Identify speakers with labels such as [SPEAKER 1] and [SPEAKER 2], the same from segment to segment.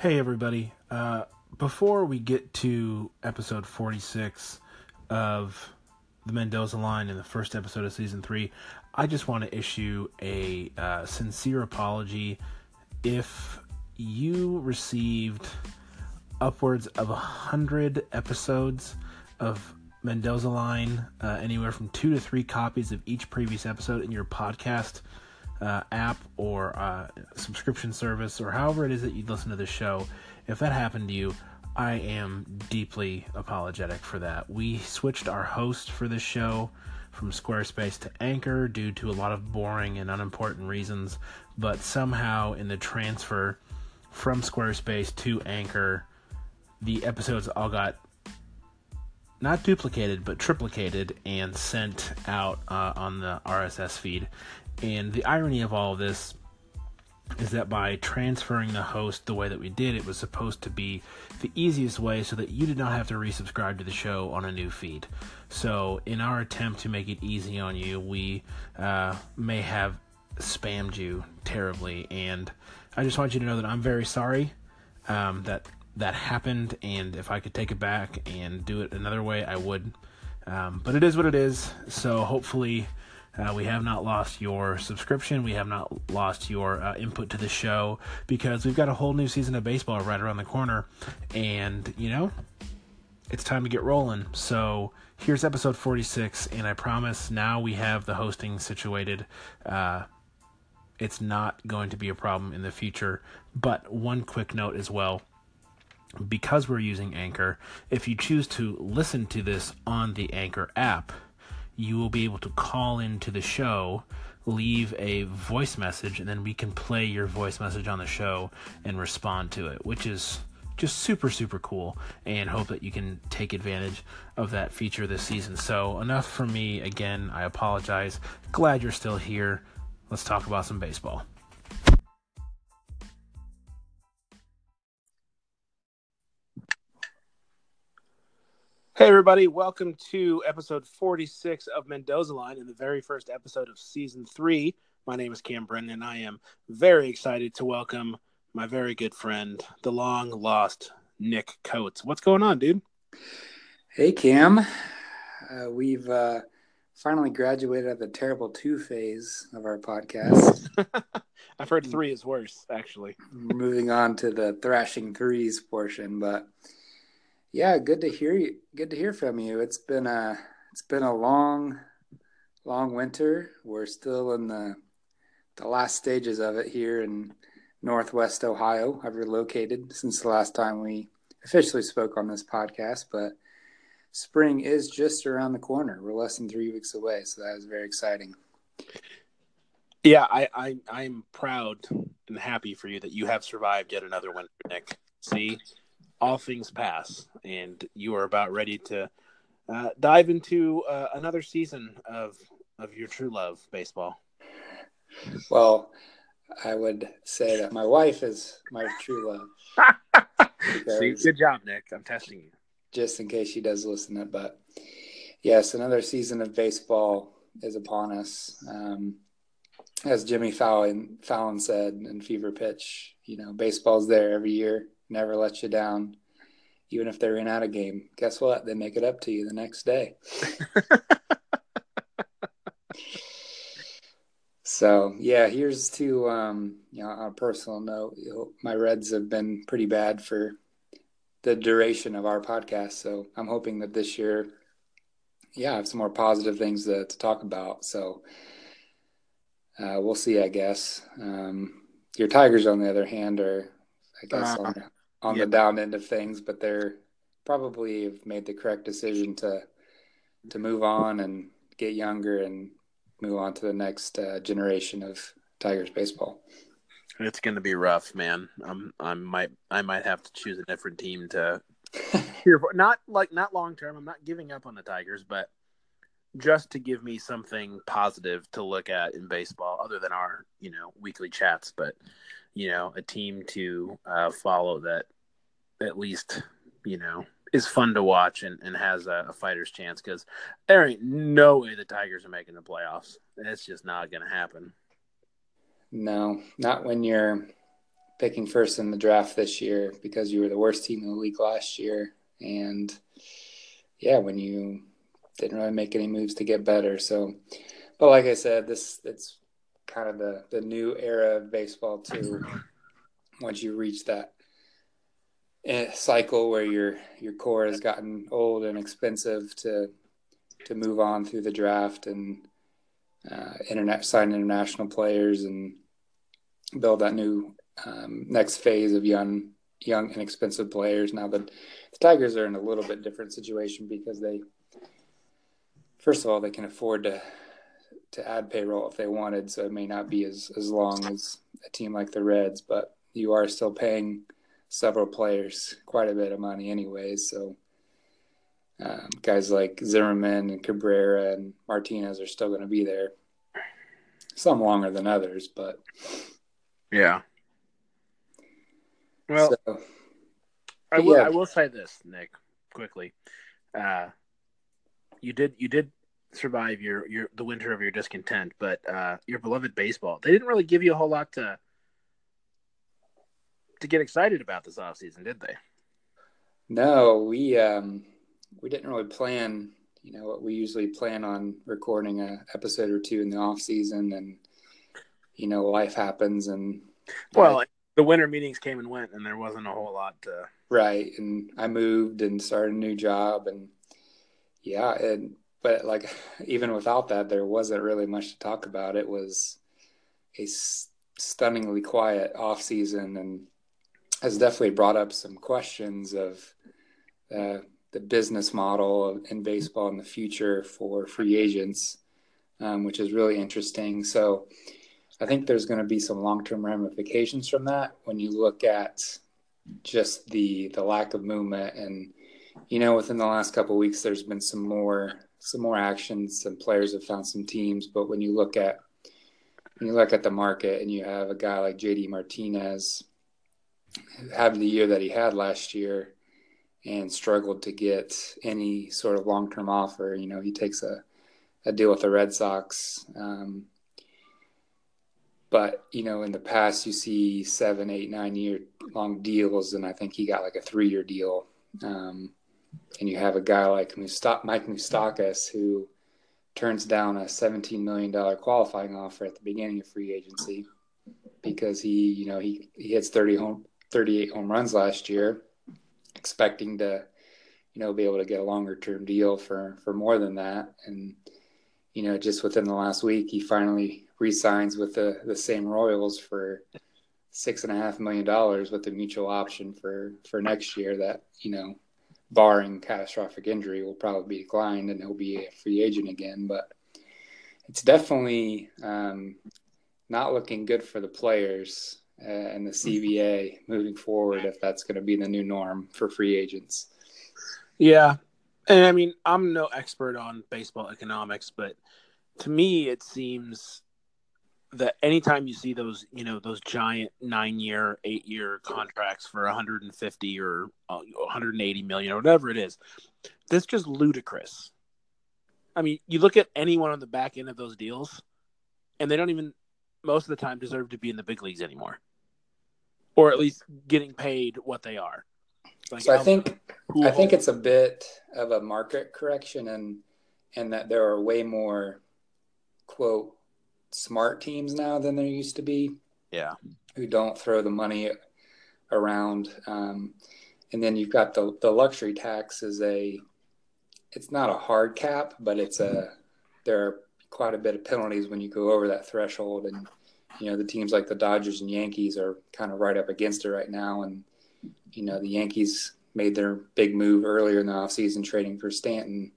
[SPEAKER 1] Hey, everybody. Uh, before we get to episode 46 of the Mendoza line in the first episode of season three, I just want to issue a uh, sincere apology if you received upwards of a hundred episodes of Mendoza line, uh, anywhere from two to three copies of each previous episode in your podcast uh, app or uh, subscription service or however it is that you listen to the show. If that happened to you, I am deeply apologetic for that. We switched our host for this show from Squarespace to Anchor due to a lot of boring and unimportant reasons, but somehow in the transfer from Squarespace to Anchor, the episodes all got not duplicated but triplicated and sent out uh, on the RSS feed. And the irony of all of this is that by transferring the host the way that we did, it was supposed to be the easiest way so that you did not have to resubscribe to the show on a new feed. So, in our attempt to make it easy on you, we uh, may have spammed you terribly. And I just want you to know that I'm very sorry um, that that happened. And if I could take it back and do it another way, I would. Um, but it is what it is. So, hopefully uh, we have not lost your subscription. We have not lost your uh, input to the show because we've got a whole new season of baseball right around the corner. And, you know, it's time to get rolling. So here's episode 46. And I promise now we have the hosting situated. Uh, it's not going to be a problem in the future. But one quick note as well because we're using Anchor, if you choose to listen to this on the Anchor app, you will be able to call into the show, leave a voice message, and then we can play your voice message on the show and respond to it, which is just super, super cool. And hope that you can take advantage of that feature this season. So, enough for me. Again, I apologize. Glad you're still here. Let's talk about some baseball. Hey, everybody, welcome to episode 46 of Mendoza Line and the very first episode of season three. My name is Cam Brennan, and I am very excited to welcome my very good friend, the long lost Nick Coates. What's going on, dude?
[SPEAKER 2] Hey, Cam. Uh, we've uh, finally graduated at the terrible two phase of our podcast.
[SPEAKER 1] I've heard three is worse, actually.
[SPEAKER 2] Moving on to the thrashing threes portion, but yeah, good to hear you. Good to hear from you. It's been a it's been a long, long winter. We're still in the the last stages of it here in Northwest Ohio. I've relocated since the last time we officially spoke on this podcast, but spring is just around the corner. We're less than three weeks away, so that is very exciting.
[SPEAKER 1] Yeah, I, I I'm proud and happy for you that you have survived yet another winter, Nick. See, all things pass, and you are about ready to uh, dive into uh, another season of of your true love, baseball.
[SPEAKER 2] Well, I would say that my wife is my true love.
[SPEAKER 1] See, good job, Nick. I'm testing you.
[SPEAKER 2] Just in case she does listen to it, but yes, another season of baseball is upon us. Um, as Jimmy Fallon, Fallon said in Fever Pitch, you know, baseball's there every year never lets you down. Even if they're in out a game, guess what? They make it up to you the next day. so yeah, here's to um, you know, on a personal note, you know, my Reds have been pretty bad for the duration of our podcast. So I'm hoping that this year, yeah, I have some more positive things to, to talk about. So uh, we'll see, I guess. Um, your Tigers, on the other hand, are I guess uh, on, on the down end of things, but they're probably have made the correct decision to to move on and get younger and move on to the next uh, generation of Tigers baseball.
[SPEAKER 1] It's going to be rough, man. I'm I might I might have to choose a different team to here not like not long term. I'm not giving up on the Tigers, but just to give me something positive to look at in baseball other than our, you know, weekly chats, but you know, a team to uh, follow that at least, you know, is fun to watch and, and has a, a fighter's chance because there ain't no way the Tigers are making the playoffs. It's just not going to happen.
[SPEAKER 2] No, not when you're picking first in the draft this year because you were the worst team in the league last year. And yeah, when you didn't really make any moves to get better. So, but like I said, this it's kind of the the new era of baseball too. Once you reach that cycle where your your core has gotten old and expensive to to move on through the draft and uh, internet sign international players and build that new um, next phase of young young inexpensive players. Now that the Tigers are in a little bit different situation because they first of all they can afford to to add payroll if they wanted, so it may not be as as long as a team like the Reds, but you are still paying several players quite a bit of money anyways. So um, guys like Zimmermann and Cabrera and Martinez are still going to be there. Some longer than others, but
[SPEAKER 1] yeah. Well, so, I will. Yeah. I will say this, Nick, quickly. Uh, you did. You did survive your your the winter of your discontent, but uh, your beloved baseball. They didn't really give you a whole lot to to get excited about this off season, did they?
[SPEAKER 2] No, we um, we didn't really plan. You know what we usually plan on recording a episode or two in the off season, and you know life happens, and
[SPEAKER 1] well, the winter meetings came and went, and there wasn't a whole lot to.
[SPEAKER 2] Right, and I moved and started a new job, and yeah, and but like even without that, there wasn't really much to talk about. It was a stunningly quiet off season, and has definitely brought up some questions of uh, the business model in baseball in the future for free agents, um, which is really interesting. So I think there's going to be some long-term ramifications from that when you look at just the the lack of movement. And you know within the last couple weeks there's been some more some more actions. Some players have found some teams. But when you look at when you look at the market and you have a guy like JD Martinez having the year that he had last year and struggled to get any sort of long term offer. You know, he takes a, a deal with the Red Sox. Um, but, you know, in the past, you see seven, eight, nine year long deals, and I think he got like a three year deal. Um, and you have a guy like Mike Moustakas who turns down a $17 million qualifying offer at the beginning of free agency because he, you know, he, he hits 30 home, 38 home runs last year expecting to, you know, be able to get a longer term deal for for more than that. And you know, just within the last week, he finally re-signs with the the same Royals for six and a half million dollars with a mutual option for for next year. That you know, barring catastrophic injury, will probably be declined and he'll be a free agent again. But it's definitely um, not looking good for the players and the CBA moving forward if that's going to be the new norm for free agents.
[SPEAKER 1] Yeah. And I mean, I'm no expert on baseball economics, but to me, it seems that anytime you see those, you know, those giant nine year, eight year contracts for 150 or uh, 180 million or whatever it is, that's just ludicrous. I mean, you look at anyone on the back end of those deals, and they don't even most of the time deserve to be in the big leagues anymore or at least getting paid what they are.
[SPEAKER 2] Like so I think I think it's a bit of a market correction and and that there are way more quote smart teams now than there used to be.
[SPEAKER 1] Yeah.
[SPEAKER 2] Who don't throw the money around. Um, and then you've got the the luxury tax is a it's not a hard cap, but it's a there are quite a bit of penalties when you go over that threshold and you know the teams like the Dodgers and Yankees are kind of right up against it right now, and you know the Yankees made their big move earlier in the offseason trading for Stanton,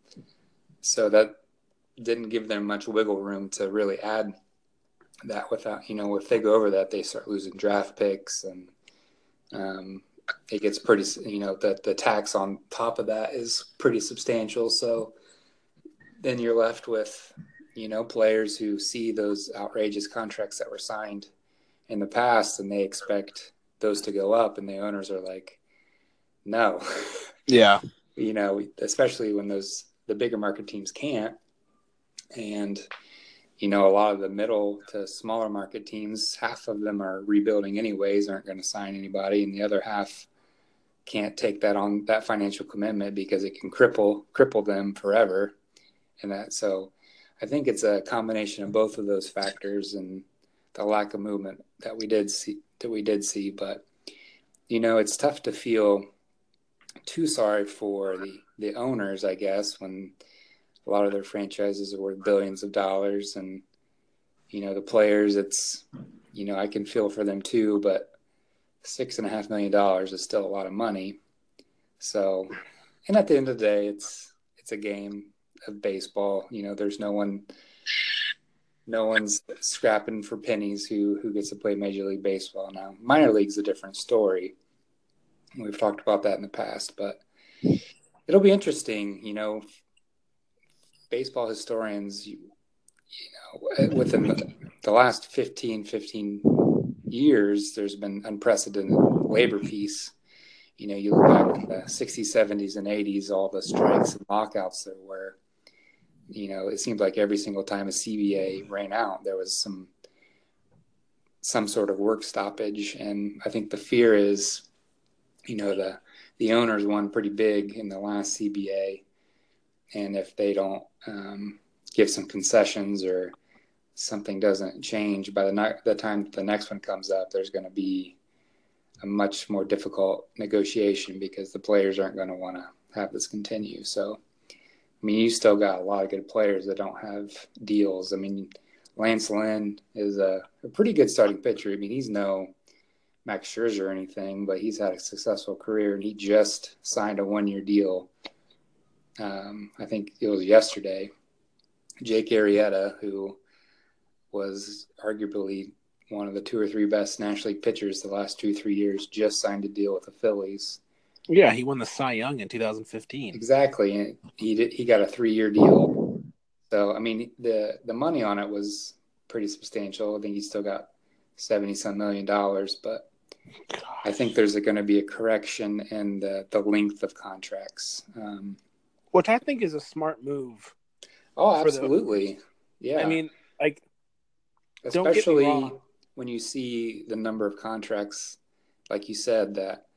[SPEAKER 2] so that didn't give them much wiggle room to really add that without you know if they go over that they start losing draft picks and um, it gets pretty you know the the tax on top of that is pretty substantial. So then you're left with you know, players who see those outrageous contracts that were signed in the past and they expect those to go up, and the owners are like, no.
[SPEAKER 1] Yeah.
[SPEAKER 2] you know, especially when those the bigger market teams can't. And you know, a lot of the middle to smaller market teams, half of them are rebuilding anyways, aren't going to sign anybody, and the other half can't take that on that financial commitment because it can cripple cripple them forever. And that so I think it's a combination of both of those factors and the lack of movement that we did see that we did see. But you know, it's tough to feel too sorry for the the owners, I guess, when a lot of their franchises are worth billions of dollars and you know the players it's you know i can feel for them too but six and a half million dollars is still a lot of money so and at the end of the day it's it's a game of baseball you know there's no one no one's scrapping for pennies who who gets to play major league baseball now minor league's a different story we've talked about that in the past but it'll be interesting you know baseball historians, you, you know, within the, the, last 15, 15 years, there's been unprecedented labor peace. You know, you look back in the 60s, 70s, and 80s, all the strikes and lockouts there were. You know, it seemed like every single time a CBA ran out, there was some some sort of work stoppage. And I think the fear is, you know, the the owners won pretty big in the last CBA and if they don't um, give some concessions or something doesn't change by the, ne- the time the next one comes up, there's going to be a much more difficult negotiation because the players aren't going to want to have this continue. So, I mean, you still got a lot of good players that don't have deals. I mean, Lance Lynn is a, a pretty good starting pitcher. I mean, he's no Max Scherzer or anything, but he's had a successful career and he just signed a one year deal um, I think it was yesterday, Jake Arrieta, who was arguably one of the two or three best National League pitchers the last two, three years, just signed a deal with the Phillies.
[SPEAKER 1] Yeah, he won the Cy Young in 2015.
[SPEAKER 2] Exactly, and he did, he got a three year deal. So I mean, the the money on it was pretty substantial. I think he still got seventy some million dollars, but Gosh. I think there's going to be a correction in the the length of contracts. Um,
[SPEAKER 1] which I think is a smart move.
[SPEAKER 2] Oh, absolutely. The, yeah.
[SPEAKER 1] I mean, like,
[SPEAKER 2] especially when you see the number of contracts, like you said, that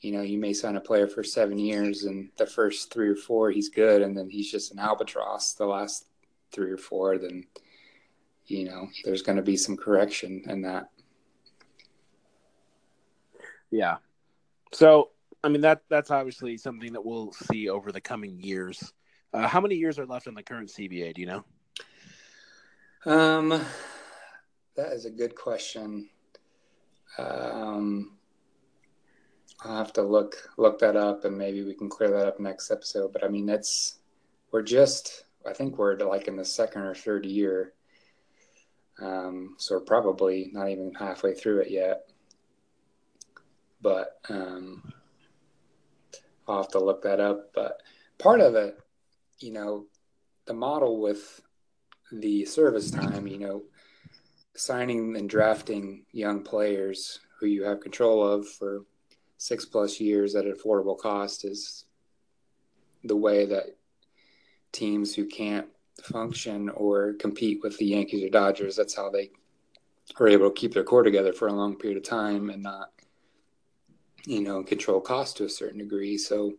[SPEAKER 2] you know you may sign a player for seven years, and the first three or four he's good, and then he's just an albatross the last three or four. Then you know there's going to be some correction in that.
[SPEAKER 1] Yeah. So I mean that that's obviously something that we'll see over the coming years. Uh, how many years are left in the current CBA? Do you know?
[SPEAKER 2] Um, that is a good question. Um, I'll have to look look that up, and maybe we can clear that up next episode. But I mean, that's we're just I think we're like in the second or third year, um, so we're probably not even halfway through it yet. But um, I'll have to look that up. But part of it, you know, the model with the service time, you know, signing and drafting young players who you have control of for six plus years at an affordable cost is the way that teams who can't function or compete with the Yankees or Dodgers, that's how they are able to keep their core together for a long period of time and not you know, control cost to a certain degree. So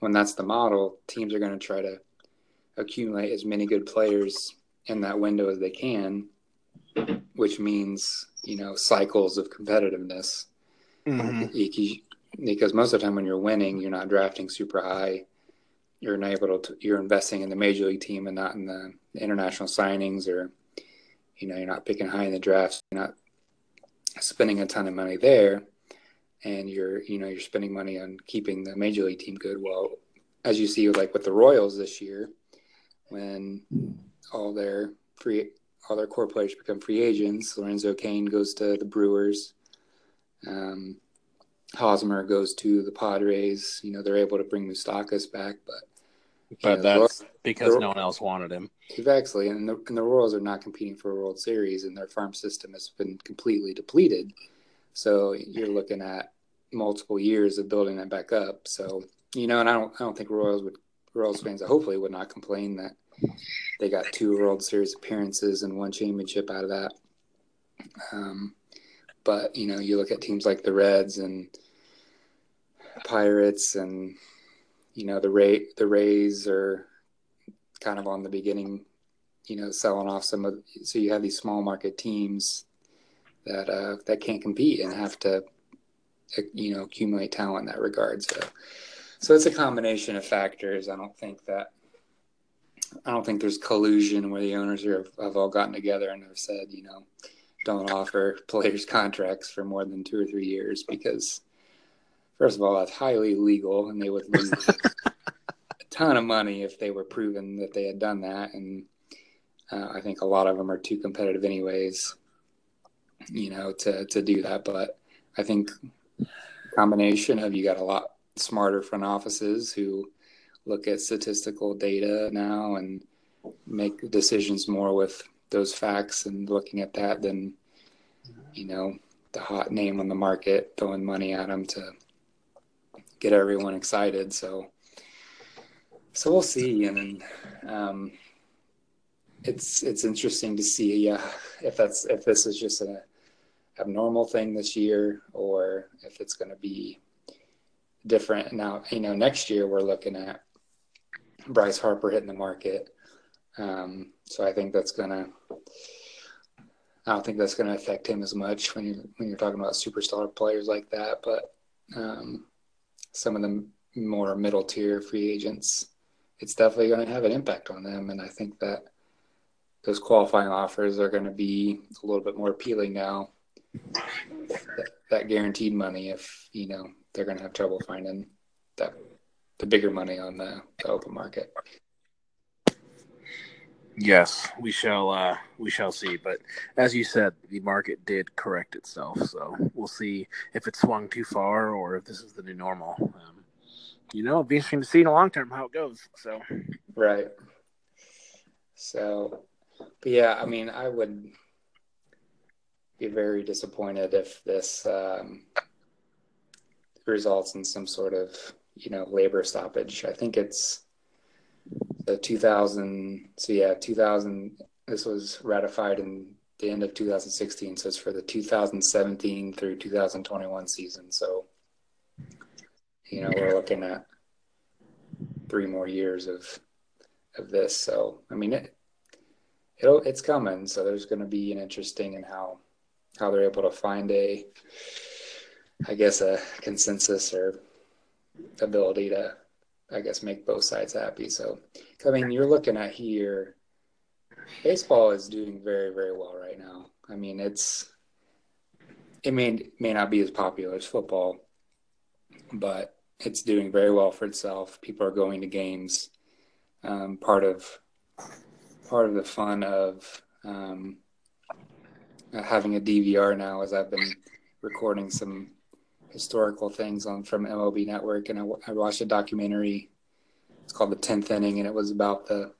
[SPEAKER 2] when that's the model, teams are going to try to accumulate as many good players in that window as they can, which means, you know, cycles of competitiveness. Mm-hmm. Because most of the time when you're winning, you're not drafting super high. You're not able to, you're investing in the major league team and not in the international signings or, you know, you're not picking high in the drafts. You're not spending a ton of money there and you're you know you're spending money on keeping the major league team good. Well, as you see, like with the Royals this year, when all their free all their core players become free agents, Lorenzo Cain goes to the Brewers. Um, Hosmer goes to the Padres. You know they're able to bring Moustakas back, but
[SPEAKER 1] but know, that's Royals, because no one else wanted him.
[SPEAKER 2] Exactly, and the, and the Royals are not competing for a World Series, and their farm system has been completely depleted. So you're looking at multiple years of building that back up. So you know, and I don't I don't think Royals would Royals fans hopefully would not complain that they got two World Series appearances and one championship out of that. Um, but you know, you look at teams like the Reds and Pirates, and you know the Ray the Rays are kind of on the beginning. You know, selling off some of so you have these small market teams that uh, that can't compete and have to you know accumulate talent in that regard. So so it's a combination of factors. I don't think that I don't think there's collusion where the owners are, have all gotten together and have said, you know, don't offer players contracts for more than two or three years because, first of all, that's highly illegal and they would lose a ton of money if they were proven that they had done that. And uh, I think a lot of them are too competitive, anyways, you know, to, to do that. But I think combination of you got a lot smarter front offices who look at statistical data now and make decisions more with those facts and looking at that than you know the hot name on the market throwing money at them to get everyone excited. So so we'll see. And then um, it's it's interesting to see yeah if that's if this is just an abnormal thing this year or if it's going to be different. Now you know next year we're looking at Bryce Harper hitting the market. Um, so I think that's gonna. I don't think that's going to affect him as much when you're when you're talking about superstar players like that. But um, some of the more middle tier free agents, it's definitely going to have an impact on them. And I think that those qualifying offers are going to be a little bit more appealing now. That, that guaranteed money, if you know they're going to have trouble finding that the bigger money on the, the open market.
[SPEAKER 1] Yes, we shall. Uh, we shall see. But as you said, the market did correct itself, so we'll see if it swung too far or if this is the new normal. Um, you know, it'll be interesting to see in the long term how it goes. So,
[SPEAKER 2] right. So, but yeah, I mean, I would be very disappointed if this um, results in some sort of you know labor stoppage. I think it's the 2000. So yeah, 2000. This was ratified in the end of 2016. So it's for the 2017 through 2021 season. So you know we're looking at three more years of of this. So I mean it it'll it's coming. So there's going to be an interesting in how how they're able to find a I guess a consensus or ability to, I guess, make both sides happy. So, I mean, you're looking at here, baseball is doing very, very well right now. I mean, it's, it may, may not be as popular as football, but it's doing very well for itself. People are going to games. Um, part of, part of the fun of, um, having a DVR now is I've been recording some historical things on from MLB Network, and I, I watched a documentary. It's called The Tenth Inning, and it was about the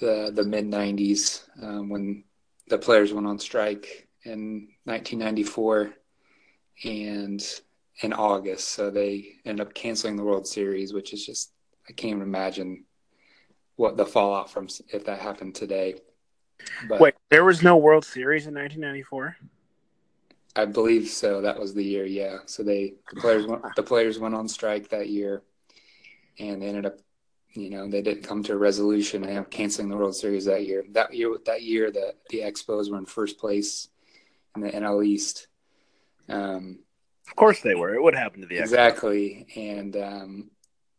[SPEAKER 2] the the mid '90s um, when the players went on strike in 1994, and in August, so they ended up canceling the World Series, which is just I can't even imagine what the fallout from if that happened today.
[SPEAKER 1] But, Wait, there was no World Series in 1994.
[SPEAKER 2] I believe so. That was the year, yeah. So they the players went the players went on strike that year, and they ended up, you know, they didn't come to a resolution and canceling the World Series that year. That year, that year, the the Expos were in first place in the NL East. Um,
[SPEAKER 1] of course they were. It would happen to the
[SPEAKER 2] Expos. exactly, and um,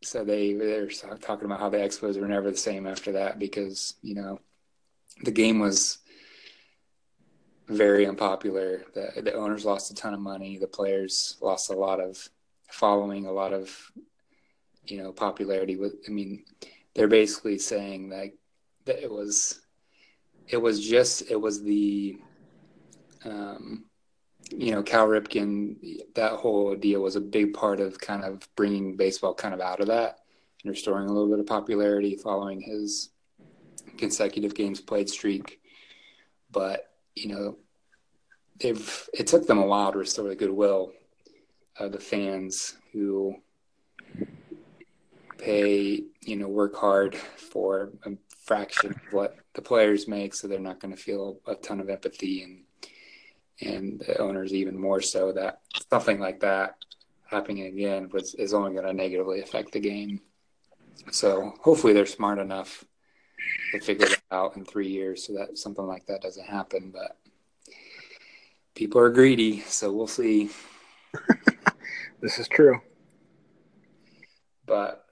[SPEAKER 2] so they they're talking about how the Expos were never the same after that because you know the game was very unpopular. The the owners lost a ton of money. The players lost a lot of following, a lot of you know popularity. With I mean, they're basically saying that that it was it was just it was the um, you know Cal Ripken. That whole deal was a big part of kind of bringing baseball kind of out of that and restoring a little bit of popularity following his consecutive games played streak. But you know, they've it took them a while to restore the goodwill of the fans who pay, you know, work hard for a fraction of what the players make, so they're not going to feel a ton of empathy and and the owners even more so that something like that happening again was is only going to negatively affect the game. So hopefully they're smart enough to figure out in three years so that something like that doesn't happen. But people are greedy, so we'll see.
[SPEAKER 1] this is true.
[SPEAKER 2] But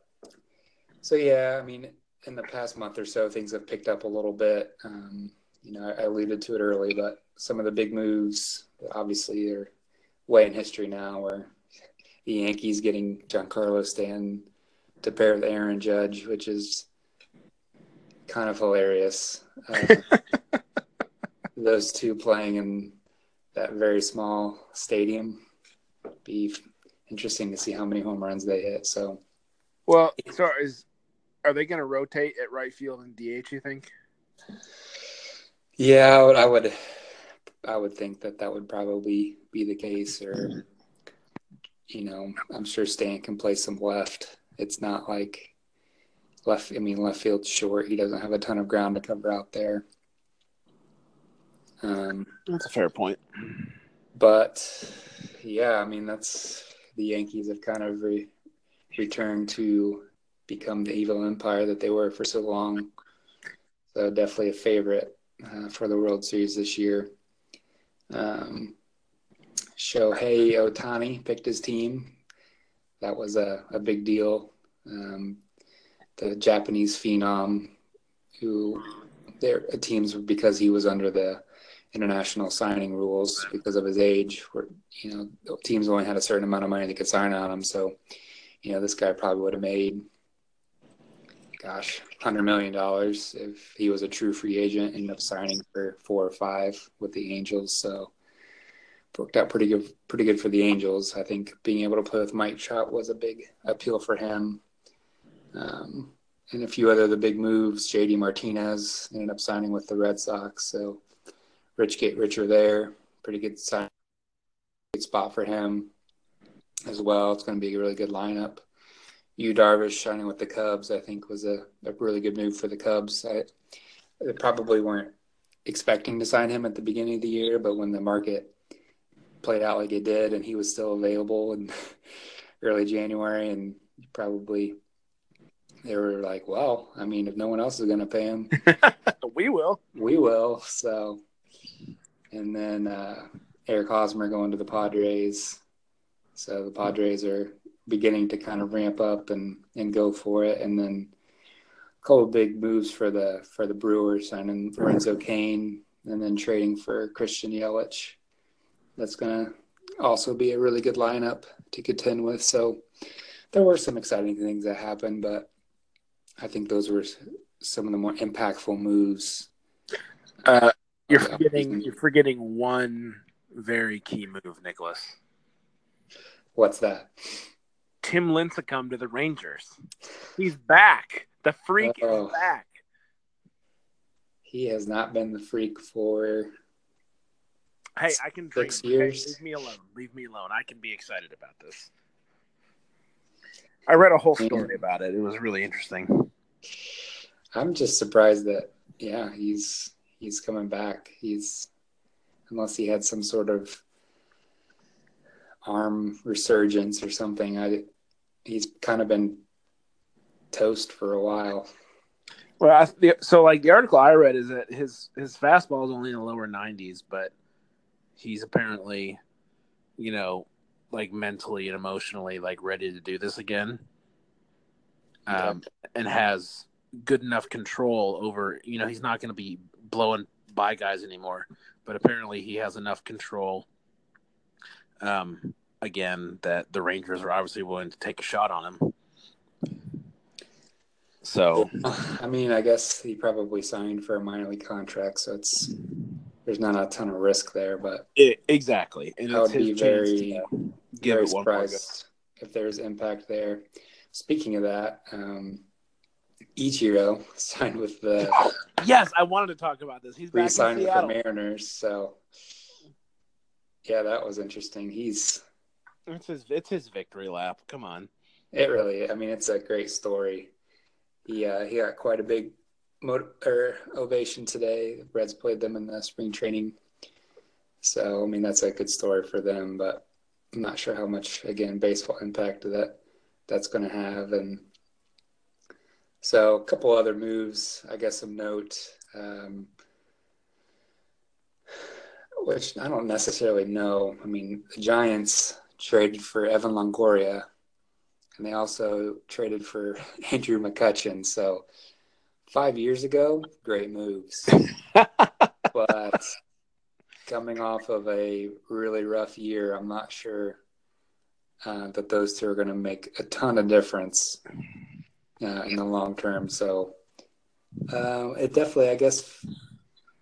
[SPEAKER 2] so yeah, I mean, in the past month or so, things have picked up a little bit. Um, you know, I, I alluded to it early, but some of the big moves, obviously, are way in history now. Where the Yankees getting Giancarlo Stanton to pair with Aaron Judge, which is kind of hilarious. Uh, those two playing in that very small stadium be interesting to see how many home runs they hit. So,
[SPEAKER 1] well, so is are they going to rotate at right field and DH? You think?
[SPEAKER 2] Yeah, I would, I would. I would think that that would probably be the case, or you know, I'm sure Stan can play some left. It's not like left. I mean, left field's short. He doesn't have a ton of ground to cover out there.
[SPEAKER 1] Um, that's a fair point.
[SPEAKER 2] But yeah, I mean, that's the Yankees have kind of re- returned to become the evil empire that they were for so long. So definitely a favorite uh, for the World Series this year. Um, Shohei Ohtani picked his team. That was a, a big deal. Um, the Japanese phenom, who their teams because he was under the international signing rules because of his age. Where you know teams only had a certain amount of money they could sign on him. So, you know, this guy probably would have made, gosh, hundred million dollars if he was a true free agent. Ended up signing for four or five with the Angels. So worked out pretty good pretty good for the Angels. I think being able to play with Mike Trout was a big appeal for him. Um, and a few other the big moves. JD Martinez ended up signing with the Red Sox, so Rich get richer there. Pretty good sign, good spot for him as well. It's going to be a really good lineup. Yu Darvish signing with the Cubs, I think, was a, a really good move for the Cubs. I, they probably weren't expecting to sign him at the beginning of the year, but when the market played out like it did, and he was still available in early January, and probably they were like, "Well, I mean, if no one else is going to pay him,
[SPEAKER 1] we will.
[SPEAKER 2] We will." So, and then uh, Eric Hosmer going to the Padres. So the Padres are beginning to kind of ramp up and and go for it, and then a couple big moves for the for the Brewers signing Lorenzo Cain and then trading for Christian Yelich that's going to also be a really good lineup to contend with. So there were some exciting things that happened, but I think those were some of the more impactful moves.
[SPEAKER 1] Uh, you're forgetting you're forgetting one very key move, Nicholas.
[SPEAKER 2] What's that?
[SPEAKER 1] Tim Lincecum to the Rangers. He's back. The freak oh, is back.
[SPEAKER 2] He has not been the freak for
[SPEAKER 1] Hey, I can dream. Six years. Hey, leave me alone. Leave me alone. I can be excited about this. I read a whole story about it. It was really interesting.
[SPEAKER 2] I'm just surprised that yeah, he's he's coming back. He's unless he had some sort of arm resurgence or something. I he's kind of been toast for a while.
[SPEAKER 1] Well, I, so like the article I read is that his his fastball is only in the lower 90s, but he's apparently, you know, like mentally and emotionally like ready to do this again. Um, and has good enough control over, you know, he's not going to be blowing by guys anymore, but apparently he has enough control. Um, again, that the Rangers are obviously willing to take a shot on him. So,
[SPEAKER 2] I mean, I guess he probably signed for a minor league contract, so it's there's not a ton of risk there, but
[SPEAKER 1] it, exactly. And
[SPEAKER 2] I would be very, very surprised if there's impact there. Speaking of that, um, Ichiro signed with the.
[SPEAKER 1] yes, I wanted to talk about this. He's back
[SPEAKER 2] signed
[SPEAKER 1] with
[SPEAKER 2] the Mariners, so yeah, that was interesting. He's
[SPEAKER 1] it's his it's his victory lap. Come on.
[SPEAKER 2] It really, I mean, it's a great story. He uh, he got quite a big or ovation today. The Reds played them in the spring training, so I mean that's a good story for them. But I'm not sure how much again baseball impact that that's going to have. And so a couple other moves, I guess, of note. Um, which I don't necessarily know. I mean, the Giants traded for Evan Longoria, and they also traded for Andrew McCutchen. So five years ago, great moves. coming off of a really rough year, I'm not sure uh, that those two are going to make a ton of difference uh, in the long term. So uh, it definitely, I guess,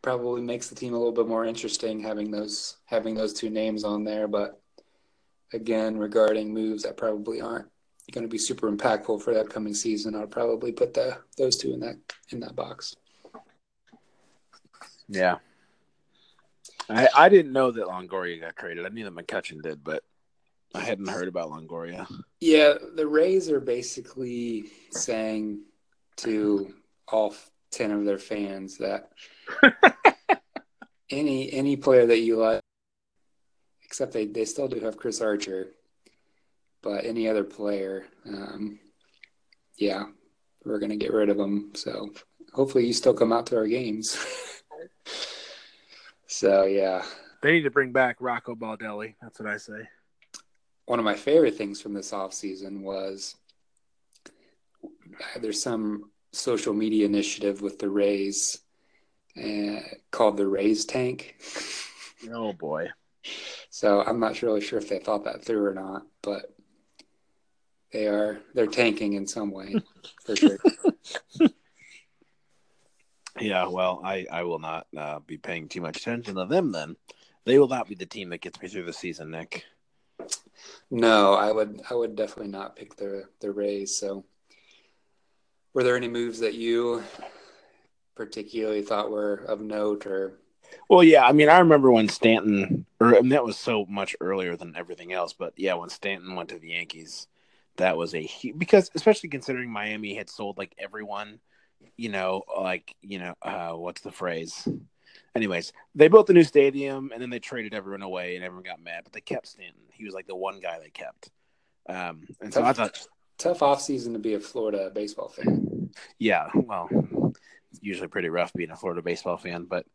[SPEAKER 2] probably makes the team a little bit more interesting having those having those two names on there. But again, regarding moves that probably aren't going to be super impactful for the upcoming season, I'd probably put the those two in that in that box.
[SPEAKER 1] Yeah. I, I didn't know that Longoria got traded. I knew that McCutchen did, but I hadn't heard about Longoria.
[SPEAKER 2] Yeah, the Rays are basically saying to all ten of their fans that any any player that you like, except they, they still do have Chris Archer, but any other player, um, yeah, we're gonna get rid of them. So hopefully you still come out to our games. so yeah,
[SPEAKER 1] they need to bring back Rocco Baldelli. That's what I say.
[SPEAKER 2] One of my favorite things from this off season was there's some social media initiative with the Rays uh, called the Rays Tank.
[SPEAKER 1] Oh boy!
[SPEAKER 2] So I'm not really sure if they thought that through or not, but they are they're tanking in some way for sure.
[SPEAKER 1] yeah, well, I I will not uh, be paying too much attention to them. Then they will not be the team that gets me through the season, Nick.
[SPEAKER 2] No, I would I would definitely not pick the the Rays. So, were there any moves that you particularly thought were of note or?
[SPEAKER 1] Well, yeah, I mean, I remember when Stanton, or I mean, that was so much earlier than everything else, but yeah, when Stanton went to the Yankees, that was a because especially considering Miami had sold like everyone, you know, like you know, uh, what's the phrase? Anyways, they built the new stadium and then they traded everyone away and everyone got mad, but they kept Stanton. He was like the one guy they kept. Um, and tough, so I thought
[SPEAKER 2] tough off season to be a Florida baseball fan.
[SPEAKER 1] Yeah, well, usually pretty rough being a Florida baseball fan, but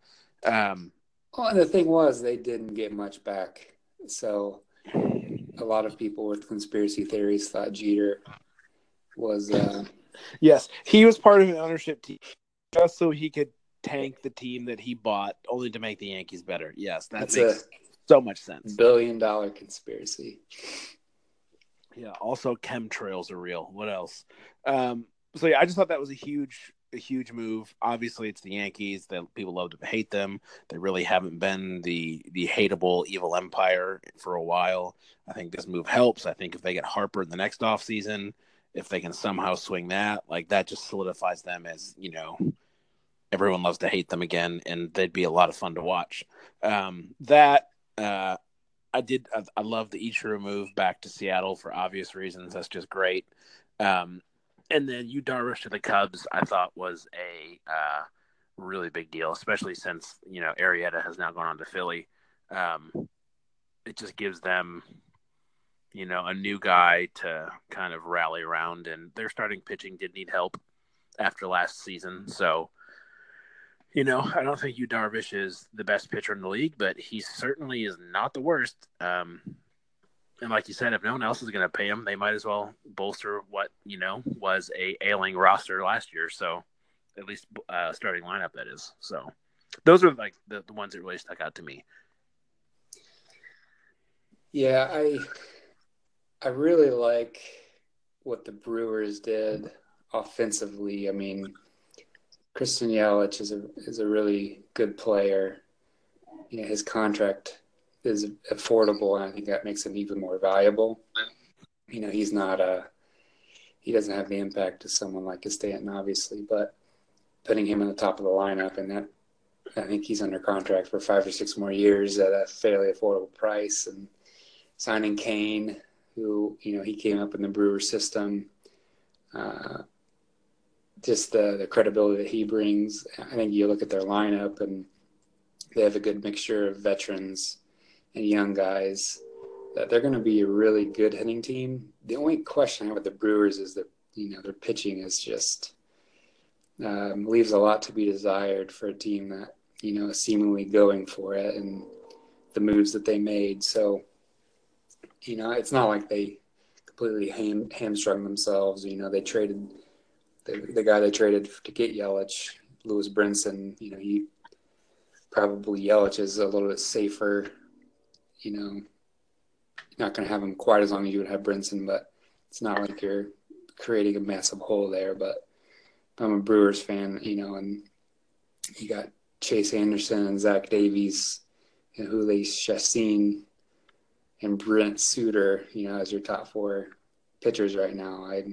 [SPEAKER 1] um,
[SPEAKER 2] well, and the thing was they didn't get much back, so a lot of people with conspiracy theories thought Jeter was. Uh,
[SPEAKER 1] yes, he was part of an ownership team just so he could tank the team that he bought, only to make the Yankees better. Yes, that That's makes so much sense.
[SPEAKER 2] Billion dollar conspiracy.
[SPEAKER 1] Yeah. Also, chemtrails are real. What else? Um, so yeah, I just thought that was a huge, a huge move. Obviously, it's the Yankees. That people love to hate them. They really haven't been the the hateable evil empire for a while. I think this move helps. I think if they get Harper in the next off season, if they can somehow swing that, like that just solidifies them as you know everyone loves to hate them again, and they'd be a lot of fun to watch. Um, that uh, I did. I, I love the Ichiro move back to Seattle for obvious reasons. That's just great. Um, and then Yu Darvish to the Cubs, I thought was a uh, really big deal, especially since you know Arrieta has now gone on to Philly. Um, it just gives them, you know, a new guy to kind of rally around, and their starting pitching did need help after last season, so you know, I don't think Yu Darvish is the best pitcher in the league, but he certainly is not the worst. Um, and like you said, if no one else is going to pay him, they might as well bolster what you know was a ailing roster last year. So, at least uh, starting lineup that is. So, those are like the, the ones that really stuck out to me.
[SPEAKER 2] Yeah, I I really like what the Brewers did offensively. I mean, Christian Yelich is a is a really good player. You know, his contract is affordable, and I think that makes him even more valuable. You know, he's not a he doesn't have the impact of someone like a Stanton, obviously, but putting him in the top of the lineup, and that I think he's under contract for five or six more years at a fairly affordable price, and signing Cain, who you know he came up in the Brewer system. Uh, just the the credibility that he brings. I think you look at their lineup and they have a good mixture of veterans and young guys. That they're going to be a really good hitting team. The only question I have with the Brewers is that you know their pitching is just um, leaves a lot to be desired for a team that you know is seemingly going for it and the moves that they made. So you know it's not like they completely ham, hamstrung themselves. You know they traded the, the guy they traded to get Yelich, Lewis Brinson. You know he probably Yelich is a little bit safer. You know, not going to have him quite as long as you would have Brinson, but it's not like you're creating a massive hole there. But I'm a Brewers fan, you know, and you got Chase Anderson and Zach Davies and Jhoulys Chacin and Brent Suter, you know, as your top four pitchers right now. I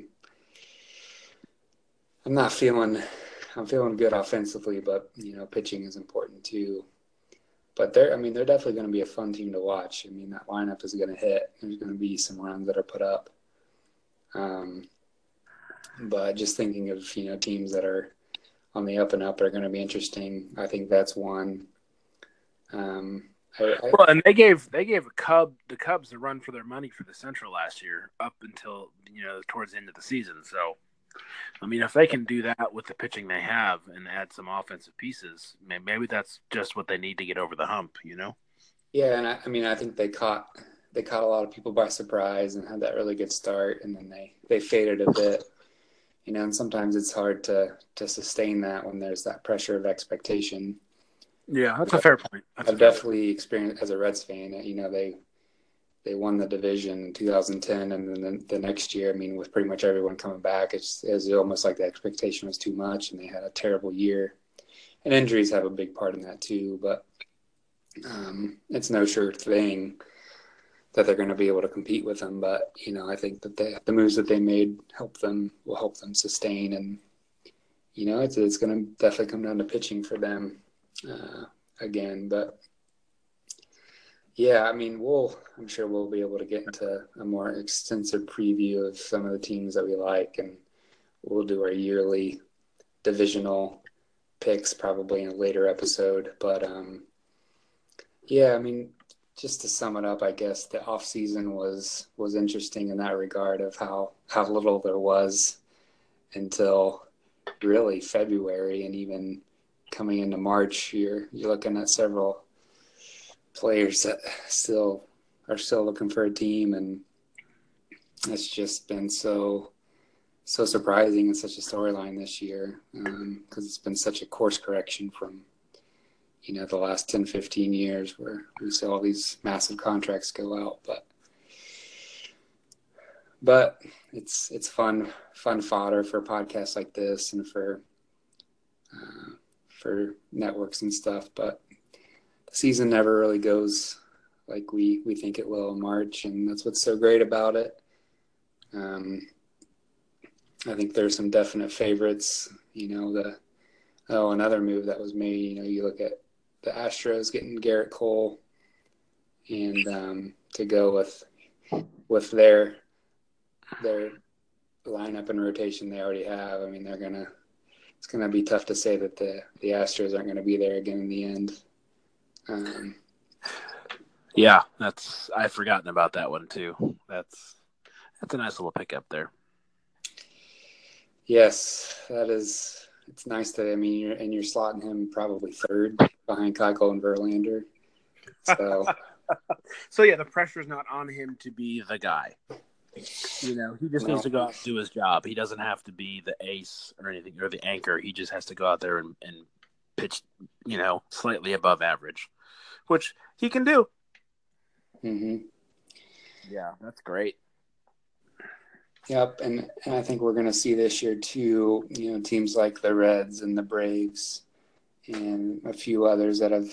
[SPEAKER 2] I'm not feeling I'm feeling good offensively, but you know, pitching is important too. But they're, I mean, they're definitely going to be a fun team to watch. I mean, that lineup is going to hit. There's going to be some runs that are put up. Um, but just thinking of you know teams that are on the up and up are going to be interesting. I think that's one. Um,
[SPEAKER 1] I, I, well, and they gave they gave a Cub the Cubs a run for their money for the Central last year, up until you know towards the end of the season. So I mean, if they can do that with the pitching they have and add some offensive pieces, maybe that's just what they need to get over the hump. You know?
[SPEAKER 2] Yeah, and I, I mean, I think they caught they caught a lot of people by surprise and had that really good start, and then they they faded a bit. You know, and sometimes it's hard to to sustain that when there's that pressure of expectation.
[SPEAKER 1] Yeah, that's but a fair point. That's
[SPEAKER 2] I've definitely point. experienced as a Reds fan. You know, they they won the division in 2010, and then the, next year, I mean, with pretty much everyone coming back, it's, it's almost like the expectation was too much, and they had a terrible year. And injuries have a big part in that too, but um, it's no sure thing that they're going to be able to compete with them. But you know, I think that they, the moves that they made help them will help them sustain, and you know, it's it's going to definitely come down to pitching for them uh, again, but yeah, I mean, we'll. I'm sure we'll be able to get into a more extensive preview of some of the teams that we like, and we'll do our yearly divisional picks probably in a later episode. But um, yeah, I mean, just to sum it up, I guess the off season was was interesting in that regard of how how little there was until really February, and even coming into March, you're you're looking at several players that still are still looking for a team, and it's just been so so surprising and such a storyline this year because um, it's been such a course correction from you know the last 10 15 years where we see all these massive contracts go out but but it's it's fun fun fodder for podcasts like this and for for networks and stuff but the season never really goes like we we think it will in March, and that's what's so great about it. Um, I think there's some definite favorites. You know, the oh another move that was made. You know, you look at the Astros getting Gerrit Cole, and um, to go with with their their lineup and rotation they already have. I mean, they're gonna. It's gonna be tough to say that the the Astros aren't gonna be there again in the end. Um,
[SPEAKER 1] yeah, that's I've forgotten about that one too. That's that's a nice little pickup there.
[SPEAKER 2] Yes, that is. It's nice that I mean, you're, and you're slotting him probably third behind Keuchel and Verlander. So,
[SPEAKER 1] so yeah, the pressure is not on him to be the guy. You know, he just no. needs to go out and do his job. He doesn't have to be the ace or anything or the anchor. He just has to go out there and, and pitch, you know, slightly above average which he can do.
[SPEAKER 2] Mm-hmm.
[SPEAKER 1] Yeah, that's great.
[SPEAKER 2] Yep, and, and I think we're going to see this year too. You know, teams like the Reds and the Braves, and a few others that have,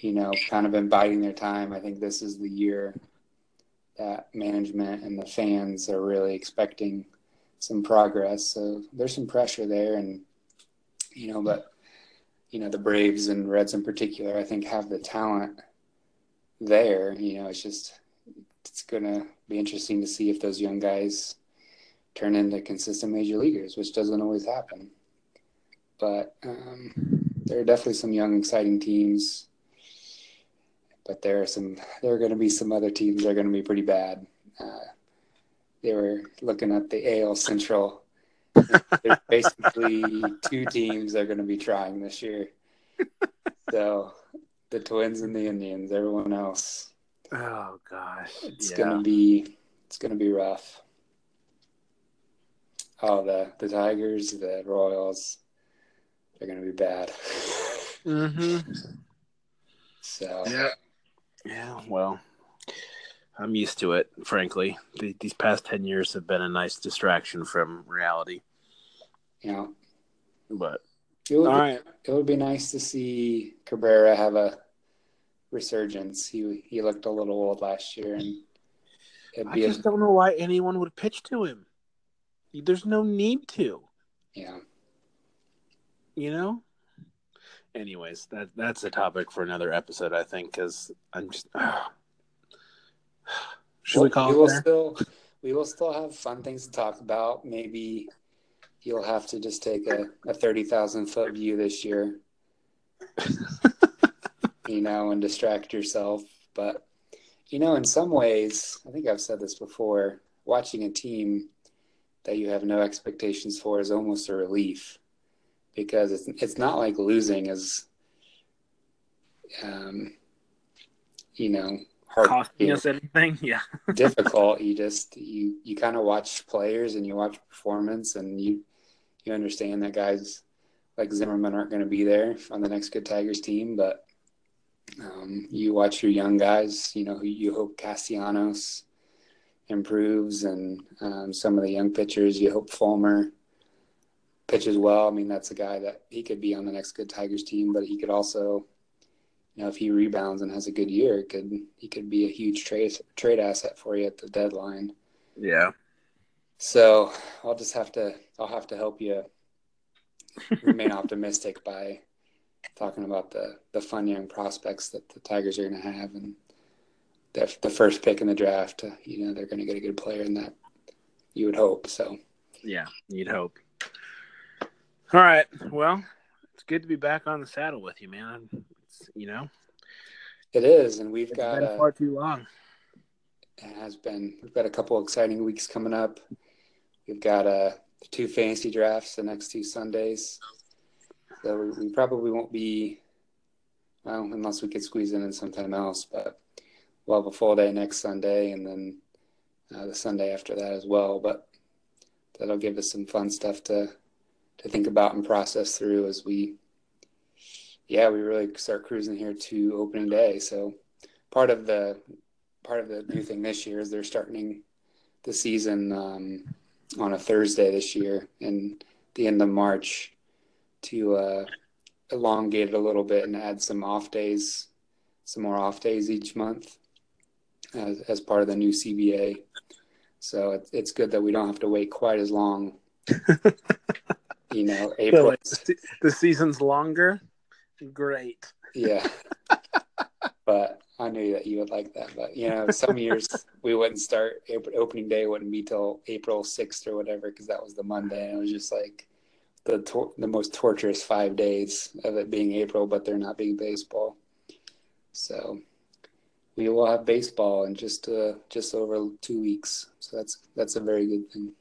[SPEAKER 2] you know, kind of been biding their time. I think this is the year that management and the fans are really expecting some progress. So there's some pressure there, and you know, but you know the Braves and Reds in particular, I think have the talent there. You know, it's just it's gonna be interesting to see if those young guys turn into consistent major leaguers, which doesn't always happen. But um, there are definitely some young, exciting teams. But there are some. There are going to be some other teams that are going to be pretty bad. Uh, they were looking at the AL Central. There's basically two teams that are going to be trying this year. So the Twins and the Indians. Everyone else.
[SPEAKER 1] Oh gosh,
[SPEAKER 2] it's
[SPEAKER 1] yeah.
[SPEAKER 2] gonna be it's gonna be rough. Oh, the the Tigers, the Royals, they're gonna be bad.
[SPEAKER 1] Mm-hmm.
[SPEAKER 2] So
[SPEAKER 1] Yeah. Yeah. Well, I'm used to it. Frankly, the, these past ten years have been a nice distraction from reality.
[SPEAKER 2] you know,
[SPEAKER 1] But
[SPEAKER 2] it would,
[SPEAKER 1] all
[SPEAKER 2] be,
[SPEAKER 1] right,
[SPEAKER 2] it would be nice to see Cabrera have a resurgence. He he looked a little old last year, and it'd
[SPEAKER 1] I
[SPEAKER 2] be a,
[SPEAKER 1] just don't know why anyone would pitch to him. There's no need to.
[SPEAKER 2] yeah.
[SPEAKER 1] you know anyways that that's a topic for another episode i think because i'm just should we call
[SPEAKER 2] we
[SPEAKER 1] it
[SPEAKER 2] will
[SPEAKER 1] there?
[SPEAKER 2] still we will still have fun things to talk about. Maybe you'll have to just take a, a thirty thousand foot view this year, you know, and distract yourself. But you know, in some ways, I think I've said this before. Watching a team that you have no expectations for is almost a relief because it's it's not like losing is, um, you know, hard.
[SPEAKER 1] costing us anything yeah
[SPEAKER 2] difficult. You just you you kind of watch players and you watch performance and you you understand that guys like Zimmermann aren't going to be there on the next good Tigers team, but um, you watch your young guys. You know who you hope Castellanos improves, and um, some of the young pitchers. You hope Fulmer pitches well. I mean, that's a guy that he could be on the next good Tigers team, but he could also you know, if he rebounds and has a good year, it could he could be a huge trade trade asset for you at the deadline.
[SPEAKER 1] yeah
[SPEAKER 2] So I'll just have to I'll have to help you remain optimistic by talking about the the fun young prospects that the Tigers are going to have and the the first pick in the draft. You know, they're going to get a good player in that. You would hope so.
[SPEAKER 1] yeah you'd hope all right well it's good to be back on the saddle with you man it's, you know
[SPEAKER 2] It is, and we've
[SPEAKER 1] it's
[SPEAKER 2] got
[SPEAKER 1] been far too long
[SPEAKER 2] it has been we've got a couple exciting weeks coming up. We've got uh, two fantasy drafts the next two Sundays. So we, we probably won't be well, unless we could squeeze in in sometime else, but we'll have a full day next Sunday and then uh, the Sunday after that as well. But that'll give us some fun stuff to to think about and process through as we yeah, we really start cruising here to opening day. So part of the part of the new thing this year is they're starting the season um, on a Thursday this year and the end of March to uh, elongate it a little bit and add some off days, some more off days each month as, as part of the new CBA. So it's, it's good that we don't have to wait quite as long. you know, April.
[SPEAKER 1] the season's longer great
[SPEAKER 2] Yeah. but I knew that you would like that. But, you know, some years we wouldn't start, opening day wouldn't be till April 6th or whatever, because that was the Monday. And it was just like the, tor- the most torturous five days of it being April, but there not being baseball. So we will have baseball in just, uh, just over two weeks. So that's, that's a very good thing.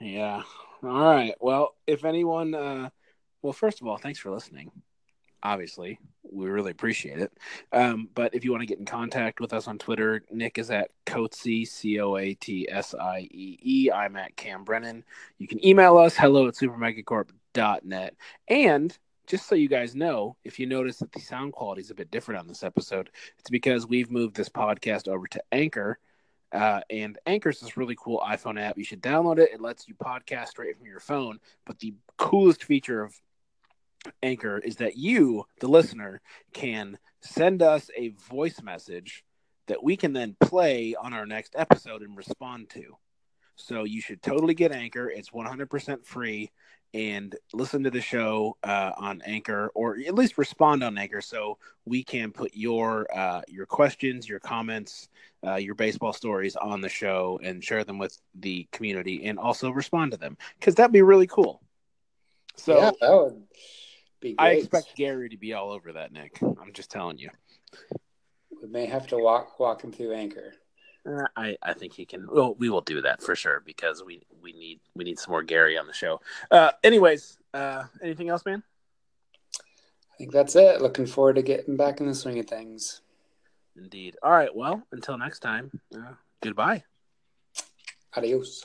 [SPEAKER 1] Yeah. All right. Well, if anyone, uh, well, first of all, thanks for listening. Obviously, we really appreciate it. Um, but if you want to get in contact with us on Twitter, Nick is at Coatsy, C O A T S I E E. I'm at Cam Brennan. You can email us, hello at supermegacorp.net. And just so you guys know, if you notice that the sound quality is a bit different on this episode, it's because we've moved this podcast over to Anchor. Uh, and Anchor is this really cool iPhone app. You should download it. It lets you podcast straight from your phone. But the coolest feature of Anchor is that you, the listener, can send us a voice message that we can then play on our next episode and respond to. So you should totally get Anchor. It's 100% free and listen to the show uh, on Anchor, or at least respond on Anchor, so we can put your uh, your questions, your comments, uh, your baseball stories on the show and share them with the community, and also respond to them because that'd be really cool. So
[SPEAKER 2] yeah, that would be. Great.
[SPEAKER 1] I expect Gary to be all over that, Nick. I'm just telling you.
[SPEAKER 2] We may have to walk walk him through Anchor.
[SPEAKER 1] Uh, I, I think he can. Well, we will do that for sure because we, we need we need some more Gary on the show. Uh, anyways, uh, anything else, man?
[SPEAKER 2] I think that's it. Looking forward to getting back in the swing of things.
[SPEAKER 1] Indeed. All right. Well, until next time. Uh, goodbye.
[SPEAKER 2] Adios.